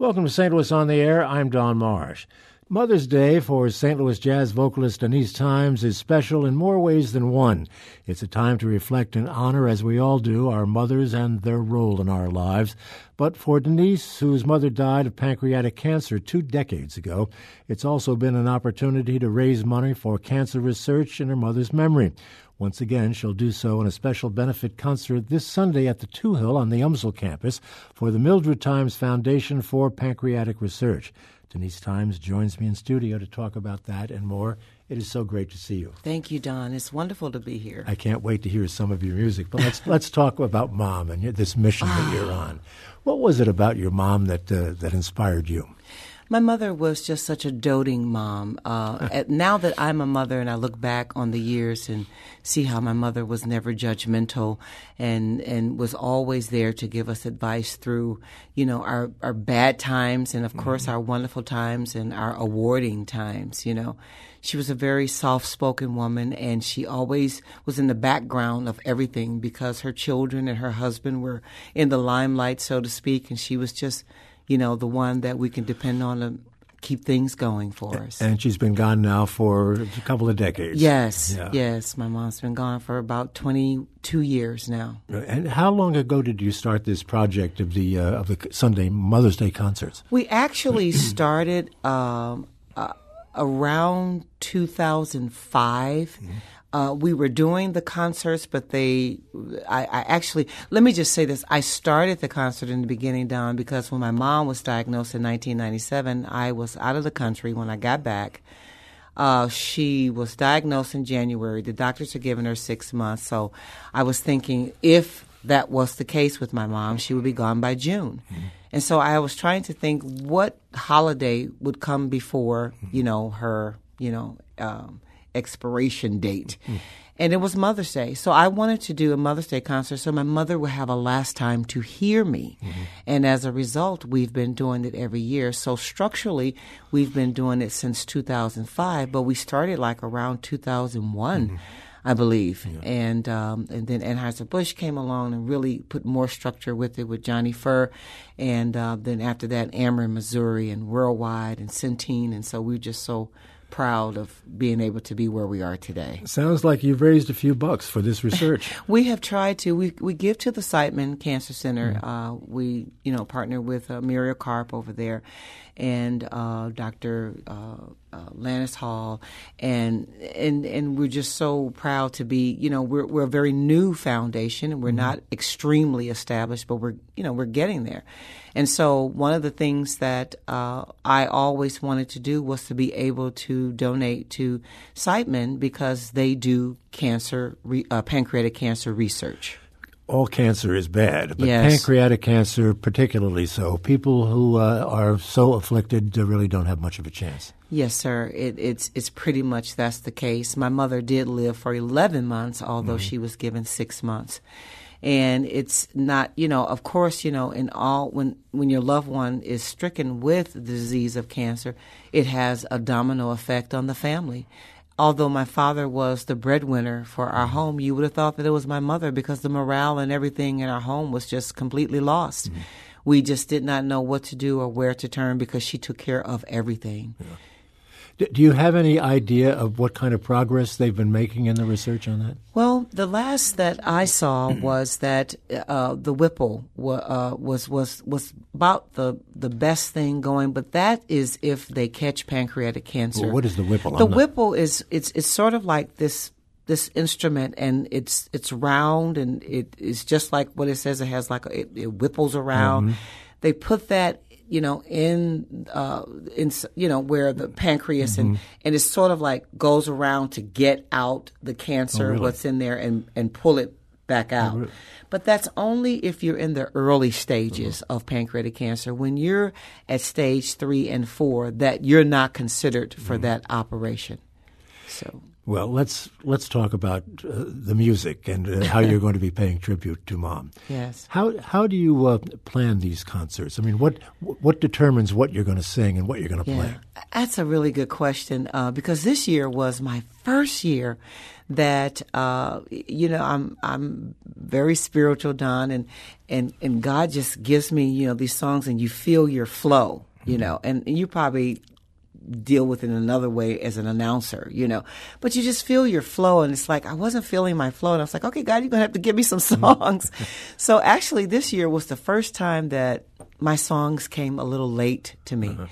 Welcome to St. Louis on the Air. I'm Don Marsh. Mother's Day for St. Louis jazz vocalist Denise Thimes is special in more ways than one. It's a time to reflect and honor, as we all do, our mothers and their role in our lives. But for Denise, whose mother died of pancreatic cancer two decades ago, it's also been an opportunity to raise money for cancer research in her mother's memory. Once again, she'll do so in a special benefit concert this Sunday at the Touhill on the UMSL campus for the Mildred Thimes Foundation for Pancreatic Research. Denise Thimes joins me in studio to talk about that and more. It is so great to see you. Thank you, Don. It's wonderful to be here. I can't wait to hear some of your music. But let's let's talk about mom and this mission that you're on. What was it about your mom that uh, that inspired you? My mother was just such a doting mom. Uh, now that I'm a mother and I look back on the years and see how my mother was never judgmental and and was always there to give us advice through, you know, our, our bad times and of mm-hmm. course our wonderful times and our awarding times, you know. She was a very soft spoken woman and she always was in the background of everything because her children and her husband were in the limelight, so to speak, and she was just you know, the one that we can depend on to keep things going for us. And she's been gone now for a couple of decades. Yes, yeah. yes. My mom's been gone for about 22 years now. And how long ago did you start this project of the uh, of the Sunday Mother's Day concerts? We actually started um, uh, around 2005. Mm-hmm. Uh, we were doing the concerts, but they, I, I, actually, let me just say this. I started the concert in the beginning, Don, because when my mom was diagnosed in 1997, I was out of the country when I got back. Uh, she was diagnosed in January. The doctors had given her six months. So I was thinking if that was the case with my mom, she would be gone by June. Mm-hmm. And so I was trying to think what holiday would come before, you know, her, you know, um, expiration date. Mm. And it was Mother's Day. So I wanted to do a Mother's Day concert so my mother would have a last time to hear me. Mm-hmm. And as a result, we've been doing it every year. So structurally, we've been doing it since 2005, but we started like around 2001. Mm-hmm. I believe. Yeah. And um, and then Anheuser-Busch came along and really put more structure with it with Johnny Furr. And uh, then after that, Ameren, Missouri, and Worldwide, and Centene. And so we we're just so proud of being able to be where we are today. Sounds like you've raised a few bucks for this research. we have tried to. We we give to the Siteman Cancer Center. Mm-hmm. Uh, we you know partner with uh, Muriel Karp over there, and uh, Dr. Uh, Lannis Hall, and and and we're just so proud to be. You know, we're we're a very new foundation, and we're mm-hmm. not extremely established, but we're you know we're getting there. And so, one of the things that uh, I always wanted to do was to be able to donate to Siteman because they do cancer, re- uh, pancreatic cancer research all cancer is bad, but yes. pancreatic cancer particularly so. People who uh, are so afflicted really don't have much of a chance. Yes, sir. It, it's it's pretty much that's the case. My mother did live for 11 months, although mm-hmm. she was given six months. And it's not, you know, of course, you know, in all when when your loved one is stricken with the disease of cancer, it has a domino effect on the family although my father was the breadwinner for our mm-hmm. home, you would have thought that it was my mother because the morale and everything in our home was just completely lost. Mm-hmm. We just did not know what to do or where to turn because she took care of everything. Yeah. Do you have any idea of what kind of progress they've been making in the research on that? Well, the last that I saw was that uh, the Whipple uh, was was was about the the best thing going, but that is if they catch pancreatic cancer. Well, what is the Whipple? The Whipple is it's it's sort of like this this instrument and it's it's round and it is just like what it says it has like a, it, it whipples around. Mm-hmm. They put that you know, in uh, in you know where the pancreas mm-hmm. and and it sort of like goes around to get out the cancer, oh, really? what's in there, and and pull it back oh, out. Oh, really? But that's only if you're in the early stages mm-hmm. of pancreatic cancer. When you're at stage three and four, that you're not considered for mm-hmm. that operation. So well, let's let's talk about uh, the music and uh, how you're going to be paying tribute to mom. Yes. How how do you uh, plan these concerts? I mean, what what determines what you're going to sing and what you're going to yeah. play? That's a really good question uh, because this year was my first year that uh, you know I'm I'm very spiritual, Don, and and and God just gives me you know these songs, and you feel your flow, you mm-hmm. know, and, and you probably deal with it in another way as an announcer, you know. But you just feel your flow, and it's like I wasn't feeling my flow, and I was like, okay, God, you're gonna have to give me some songs. so actually, this year was the first time that my songs came a little late to me. Uh-huh.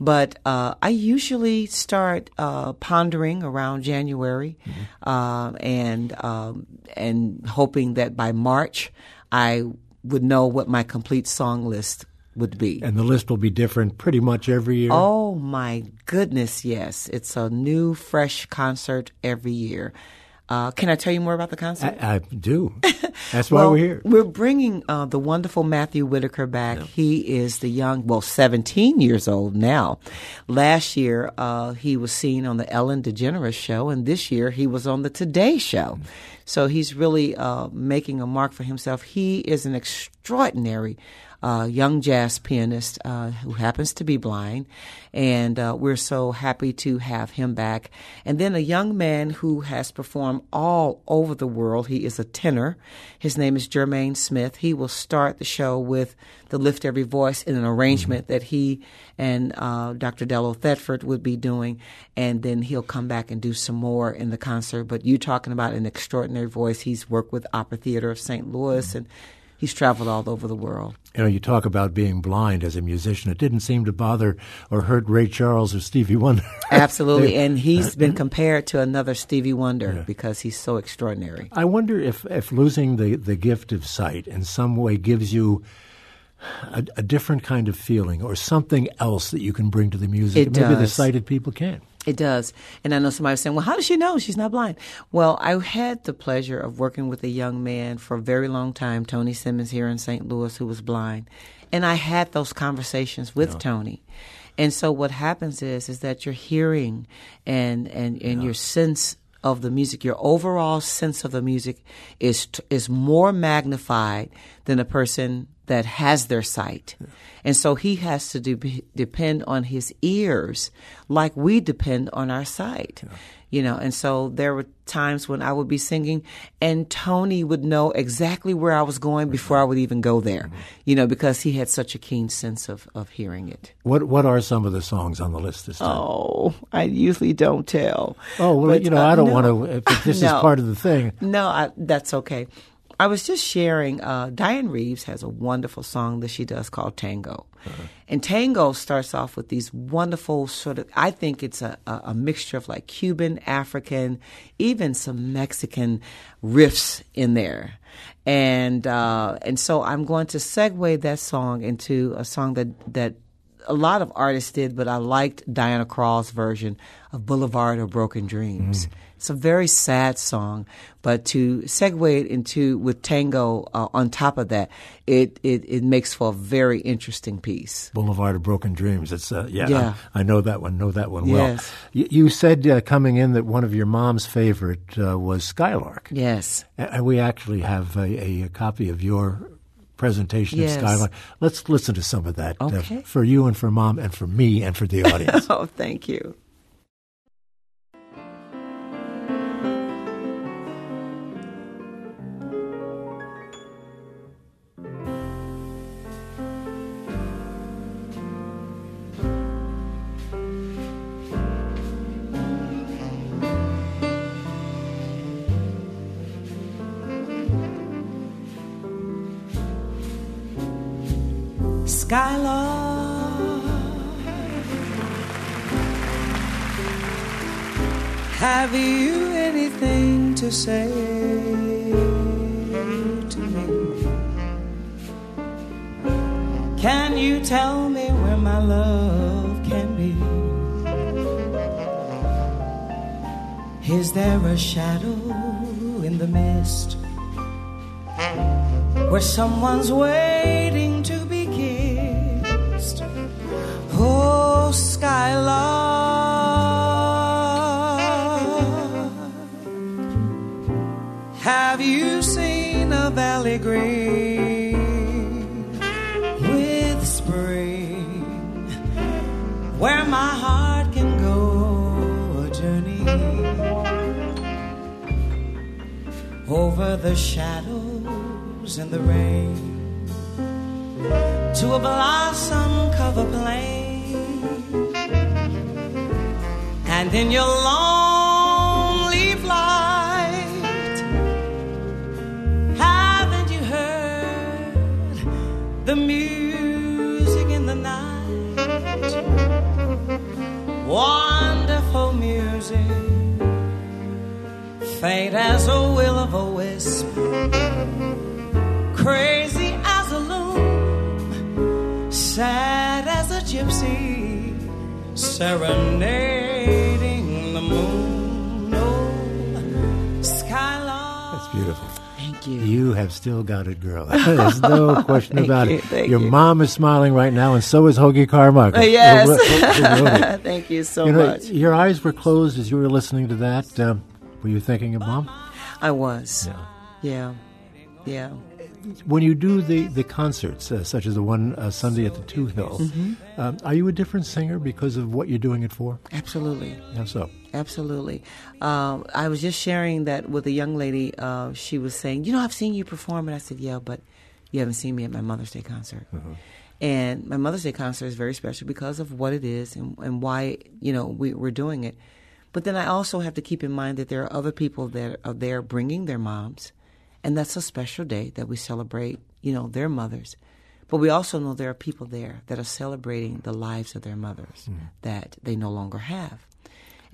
But uh, I usually start uh, pondering around January, mm-hmm. uh, and um, and hoping that by March I would know what my complete song list would be. And the list will be different pretty much every year. Oh my goodness, yes! It's a new, fresh concert every year. Uh, can I tell you more about the concert? I, I do. That's why well, we're here. We're bringing uh, the wonderful Matthew Whitaker back. Yeah. He is the young, well, 17 years old now. Last year, uh, he was seen on the Ellen DeGeneres show, and this year he was on the Today show. So he's really uh, making a mark for himself. He is an extraordinary uh, young jazz pianist uh, who happens to be blind, and uh, we're so happy to have him back. And then a young man who has performed all over the world. He is a tenor. His name is Jermaine Smith. He will start the show with the Lift Every Voice in an arrangement mm-hmm. that he and uh, Dr. Dello Thedford would be doing, and then he'll come back and do some more in the concert. But you're talking about an extraordinary voice. He's worked with Opera Theater of St. Louis mm-hmm. and he's traveled all over the world. You know, you talk about being blind as a musician. It didn't seem to bother or hurt Ray Charles or Stevie Wonder. Absolutely, and he's been compared to another Stevie Wonder yeah. because he's so extraordinary. I wonder if, if losing the, the gift of sight in some way gives you a, a different kind of feeling or something else that you can bring to the music. It Maybe does. the sighted people can't. It does. And I know somebody was saying, well, how does she know she's not blind? Well, I had the pleasure of working with a young man for a very long time, Tony Simmons here in St. Louis, who was blind. And I had those conversations with yeah. Tony. And so what happens is is that your hearing and and, and yeah. your sense of the music, your overall sense of the music is is more magnified than a person that has their sight. And so he has to de- depend on his ears like we depend on our sight. Yeah. You know, and so there were times when I would be singing and Tony would know exactly where I was going before I would even go there, mm-hmm. you know, because he had such a keen sense of, of hearing it. What what are some of the songs on the list this time? Oh, I usually don't tell. Oh, well, but, you know, uh, I don't no, want to, if this no, is part of the thing. No, I, that's okay. I was just sharing. Uh, Dianne Reeves has a wonderful song that she does called Tango, uh-huh. and Tango starts off with these wonderful sort of. I think it's a, a, a mixture of like Cuban, African, even some Mexican riffs in there, and uh, and so I'm going to segue that song into a song that that a lot of artists did, but I liked Diana Krall's version of Boulevard of Broken Dreams. Mm. It's a very sad song, but to segue it into with tango uh, on top of that, it, it it makes for a very interesting piece. Boulevard of Broken Dreams. It's uh, yeah, yeah. I, I, know that one. Know that one yes. well. You, you said uh, coming in that one of your mom's favorite uh, was Skylark. Yes, and we actually have a, a copy of your presentation yes. of Skylark. Let's listen to some of that uh, for you and for mom and for me and for the audience. oh, thank you. Skylark. Have you anything to say to me? Can you tell me where my love can be? Is there a shadow in the mist where someone's waiting Skylark, have you seen a valley green with spring where my heart can go a journey? over the shadows and the rain to a blossom cover plain, and in your lonely flight, haven't you heard the music in the night? Wonderful music faint as a will of a wisp, crazy as a loon, sad as a gypsy, serenading beautiful. Thank you. You have still got it, girl. There's no question about you, it. Your you. mom is smiling right now, and so is Hoagy Carmichael. Uh, yes. Who wrote- who wrote it. Thank you so You know, much. your eyes were closed as you were listening to that. Um, were you thinking of mom? I was. Yeah. Yeah. Yeah. When you do the, the concerts, uh, such as the one uh, Sunday at the Touhill, Mm-hmm. um, are you a different singer because of what you're doing it for? Absolutely. How so? Absolutely. Um, I was just sharing that with a young lady. Uh, she was saying, You know, I've seen you perform. And I said, Yeah, but you haven't seen me at my Mother's Day concert. And my Mother's Day concert is very special because of what it is and, and why, you know, we, we're doing it. But then I also have to keep in mind that there are other people that are there bringing their moms. And that's a special day that we celebrate, you know, their mothers. But we also know there are people there that are celebrating the lives of their mothers that they no longer have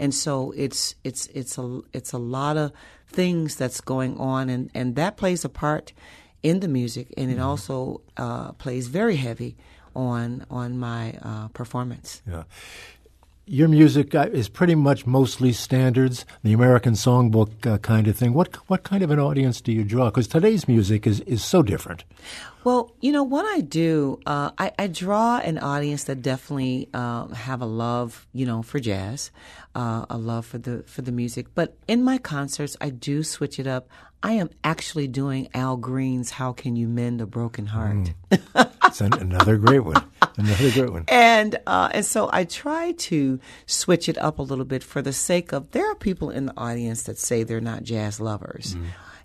and so it's it's it's a it's a lot of things that's going on and and that plays a part in the music and it also uh, plays very heavy on on my uh, performance Yeah. Your music uh, is pretty much mostly standards, the American songbook uh, kind of thing. What what kind of an audience do you draw? Because today's music is, is so different. Well, you know what I do, uh, I, I draw an audience that definitely uh, have a love, you know, for jazz, uh, a love for the for the music. But in my concerts, I do switch it up. I am actually doing Al Green's "How Can You Mend a Broken Heart." It's an, another great one. Another great one. and uh, and so I try to switch it up a little bit for the sake of there are people in the audience that say they're not jazz lovers.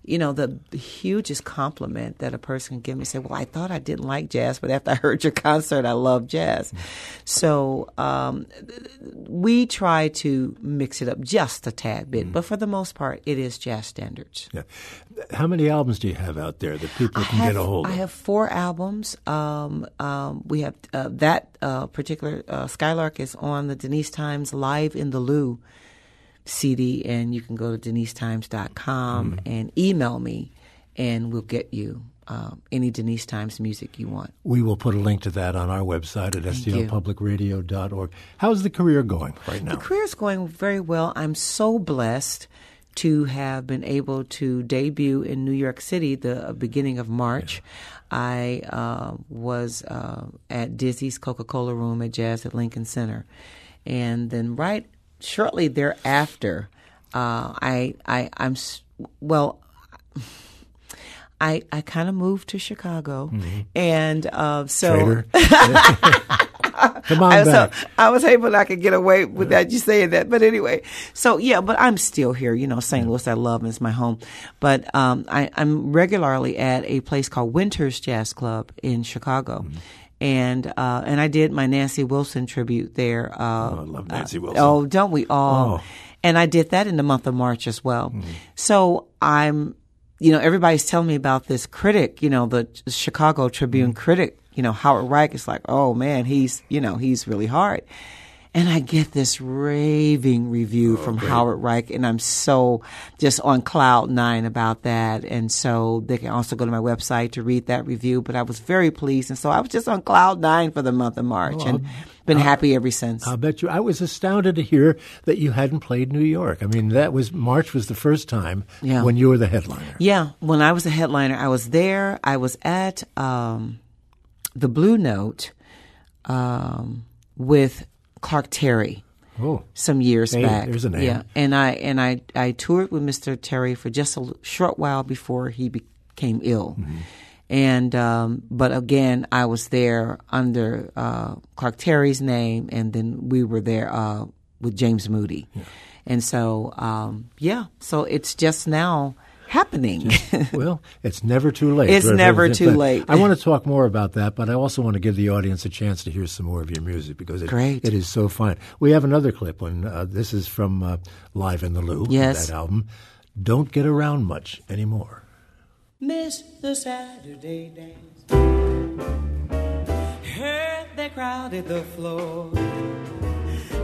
You know, the hugest compliment that a person can give me say, "Well, I thought I didn't like jazz, but after I heard your concert, I love jazz." So um, we try to mix it up just a tad bit, but for the most part, it is jazz standards. Yeah. How many albums do you have out there that people can have, get a hold of? I have four albums. Um, um, we have uh, that uh, particular uh, Skylark is on the Denise Thimes Live in the Lou CD, and you can go to denisethimes.com Mm-hmm. and email me, and we'll get you uh, any Denise Thimes music you want. we will put a link to that on our website at stlpublicradio.org. How's the career going right now? The career is going very well. I'm so blessed to have been able to debut in New York City the uh, beginning of March. I uh, was uh, at Dizzy's Coca Cola Room at Jazz at Lincoln Center. And then, right shortly thereafter, uh, I, I, I'm, well, I, I kind of moved to Chicago. And uh, so. Come on I was, back. so, I was hoping I could get away without you saying that. But anyway, so yeah, but I'm still here. You know, St. Louis, I love is my home. But um, I, I'm regularly at a place called Winters Jazz Club in Chicago. Mm-hmm. And uh, and I did my Nancy Wilson tribute there. Uh, Oh, I love Nancy Wilson. Oh, don't we all? Oh. And I did that in the month of March as well. So I'm, you know, everybody's telling me about this critic, you know, the Chicago Tribune critic, you know, Howard Reich is like, oh man, he's, you know, he's really hard. And I get this raving review from Howard Reich, and I'm so just on cloud nine about that. And so they can also go to my website to read that review. But I was very pleased, and so I was just on cloud nine for the month of March, and been happy ever since. I'll bet you. I was astounded to hear that you hadn't played New York. I mean, that was March was the first time Yeah. when you were the headliner. Yeah, when I was a headliner, I was there. I was at um, the Blue Note um, with Clark Terry Oh, some years back. there's a name. Yeah, and I and I I toured with Mr. Terry for just a short while before he became ill. Mm-hmm. And um, but again, I was there under uh, Clark Terry's name, and then we were there uh, with James Moody. And so, um, yeah, so it's just now happening. well, it's never too late. It's never too late. I want to talk more about that, but I also want to give the audience a chance to hear some more of your music because it, Great. it is so fine. We have another clip when uh, this is from uh, Live in the Lou, Yes. that album. Don't get around much anymore. Miss the Saturday dance. Heard they crowded the floor.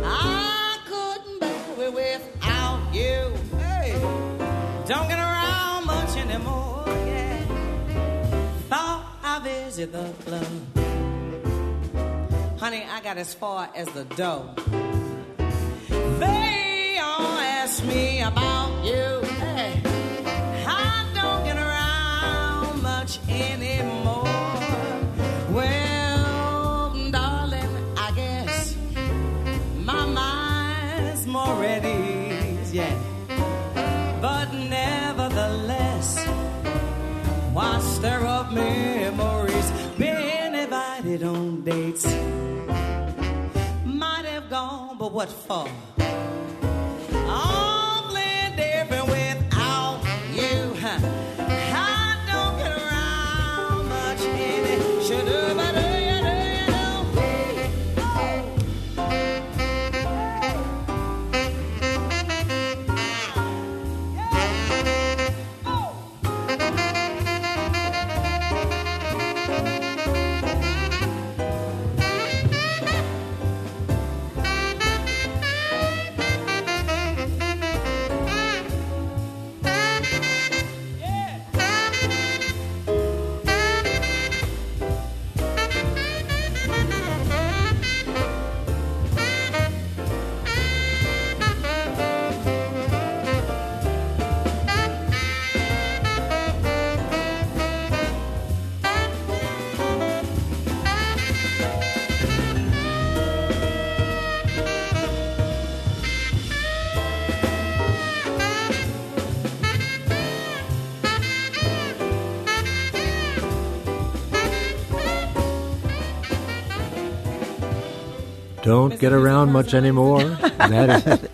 I couldn't bear it without you. Hey, don't get around thought I visit the club. Honey, I got as far as the door. They all ask me about you. Hey. I don't get around much anymore. But what for? Don't get around much anymore. that is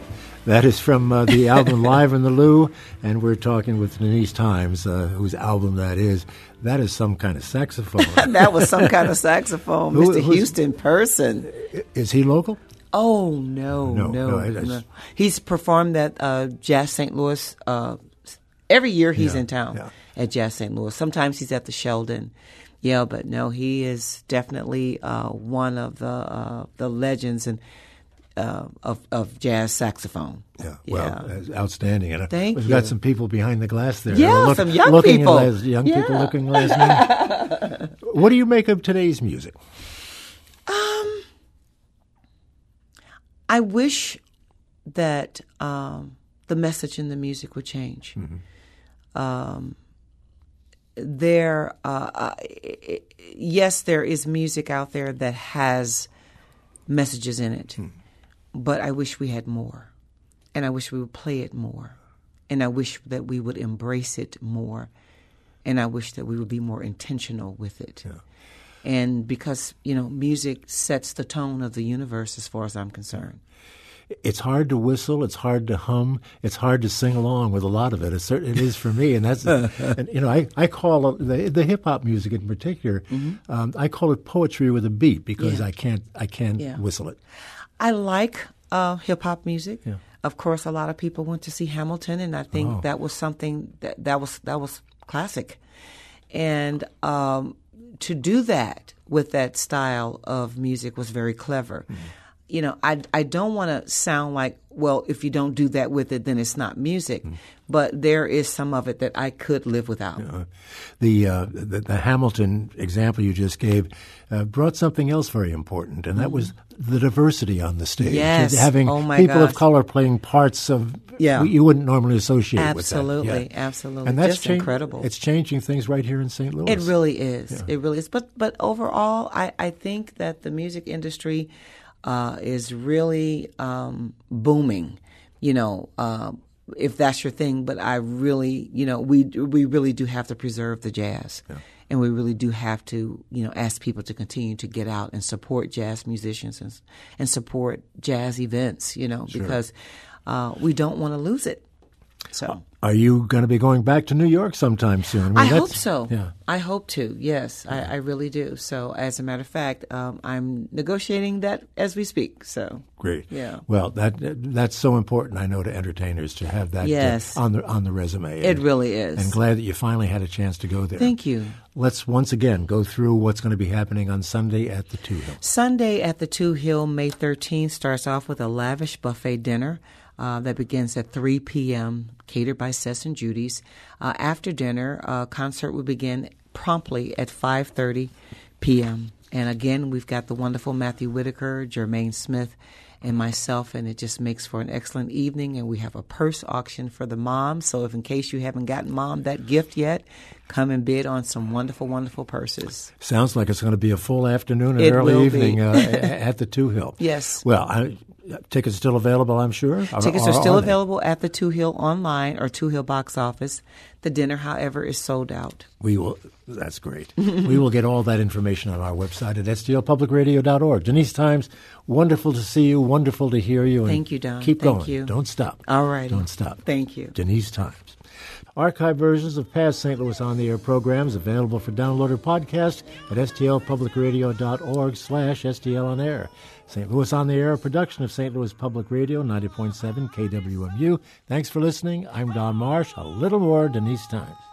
that is from uh, the album Live in the Lou, and we're talking with Denise Thimes, uh, whose album that is. That is some kind of saxophone. That was some kind of saxophone, Mr. Houston Person. is he local? Oh no, No, no, no, no! I- I just- He's performed at uh, Jazz St. Louis. Uh, every year he's Yeah, in town yeah. at Jazz St. Louis. Sometimes he's at the Sheldon. Yeah, but no, he is definitely uh, one of the uh, the legends and uh, of of jazz saxophone. Yeah, well, Yeah. outstanding. And uh, Thank we've you. got some people behind the glass there. Yeah, Look- some young looking people. As, young people Yeah. looking listening. what do you make of today's music? Um, I wish that um, the message in the music would change. Um, there, uh, uh, yes, there is music out there that has messages in it, but I wish we had more, and I wish we would play it more, and I wish that we would embrace it more, and I wish that we would be more intentional with it. And because you know, music sets the tone of the universe, as far as I'm concerned. It's hard to whistle. It's hard to hum. It's hard to sing along with a lot of it. It certainly it is for me, and that's and, you know I, I call it the the hip hop music in particular. Um, I call it poetry with a beat because Mm-hmm. Yeah. I can't I can't Yeah. whistle it. I like uh, hip hop music. Of course, a lot of people went to see Hamilton, and I think Oh. that was something that that was that was classic. And um, to do that with that style of music was very clever. You know, I I don't want to sound like well, if you don't do that with it, then it's not music. But there is some of it that I could live without. The, uh, the the Hamilton example you just gave uh, brought something else very important, and that was the diversity on the stage. Yes. having Oh, my people of color playing parts of Yeah. you wouldn't normally associate with that. Absolutely, Yeah. absolutely. and that's Just chan- incredible. It's changing things right here in St. Louis. It really is. It really is. But but overall, I, I think that the music industry uh, is really um, booming. You know, uh, if that's your thing. But I really, you know, we we really do have to preserve the jazz. And we really do have to, you know, ask people to continue to get out and support jazz musicians and, and support jazz events, you know, because uh, we don't want to lose it. So. Are you going to be going back to New York sometime soon? I, mean, hope so. Yeah. I hope to. Yes, I, I really do. So, as a matter of fact, um, I'm negotiating that as we speak. So, Great. Yeah. Well, that that's so important. I know to entertainers to have that uh, Yes. on the on the resume. it really is. And glad that you finally had a chance to go there. Thank you. Let's once again go through what's going to be happening on Sunday at the Touhill. Sunday at the Touhill, May 13th, starts off with a lavish buffet dinner uh, that begins at 3 p.m., catered by Sess and Judy's. Uh, after dinner, uh, concert will begin promptly at 5.30 p.m. And again, we've got the wonderful Matthew Whitaker, Jermaine Smith, and myself, and it just makes for an excellent evening. And we have a purse auction for the mom. So, if in case you haven't gotten mom that gift yet, come and bid on some wonderful, wonderful purses. Sounds like it's going to be a full afternoon and It early evening uh, at the Touhill. Yes. Well, I, tickets are still available, I'm sure. Tickets or are still they? available at the Touhill online or Touhill box office. The dinner, however, is sold out. We will. That's great. we will get all that information on our website at stlpublicradio.org. Denise Thimes, wonderful to see you. Wonderful to hear you. Thank you, Don. Keep Thank going. you. Don't stop. All right. Don't stop. Thank you. Denise Thimes. Archive versions of past St. Louis On the Air programs available for download or podcast at stlpublicradio.org slash STL On Air. St. Louis On the Air, a production of St. Louis Public Radio, 90.7 KWMU. Thanks for listening. I'm Don Marsh. A little more Denise Thimes.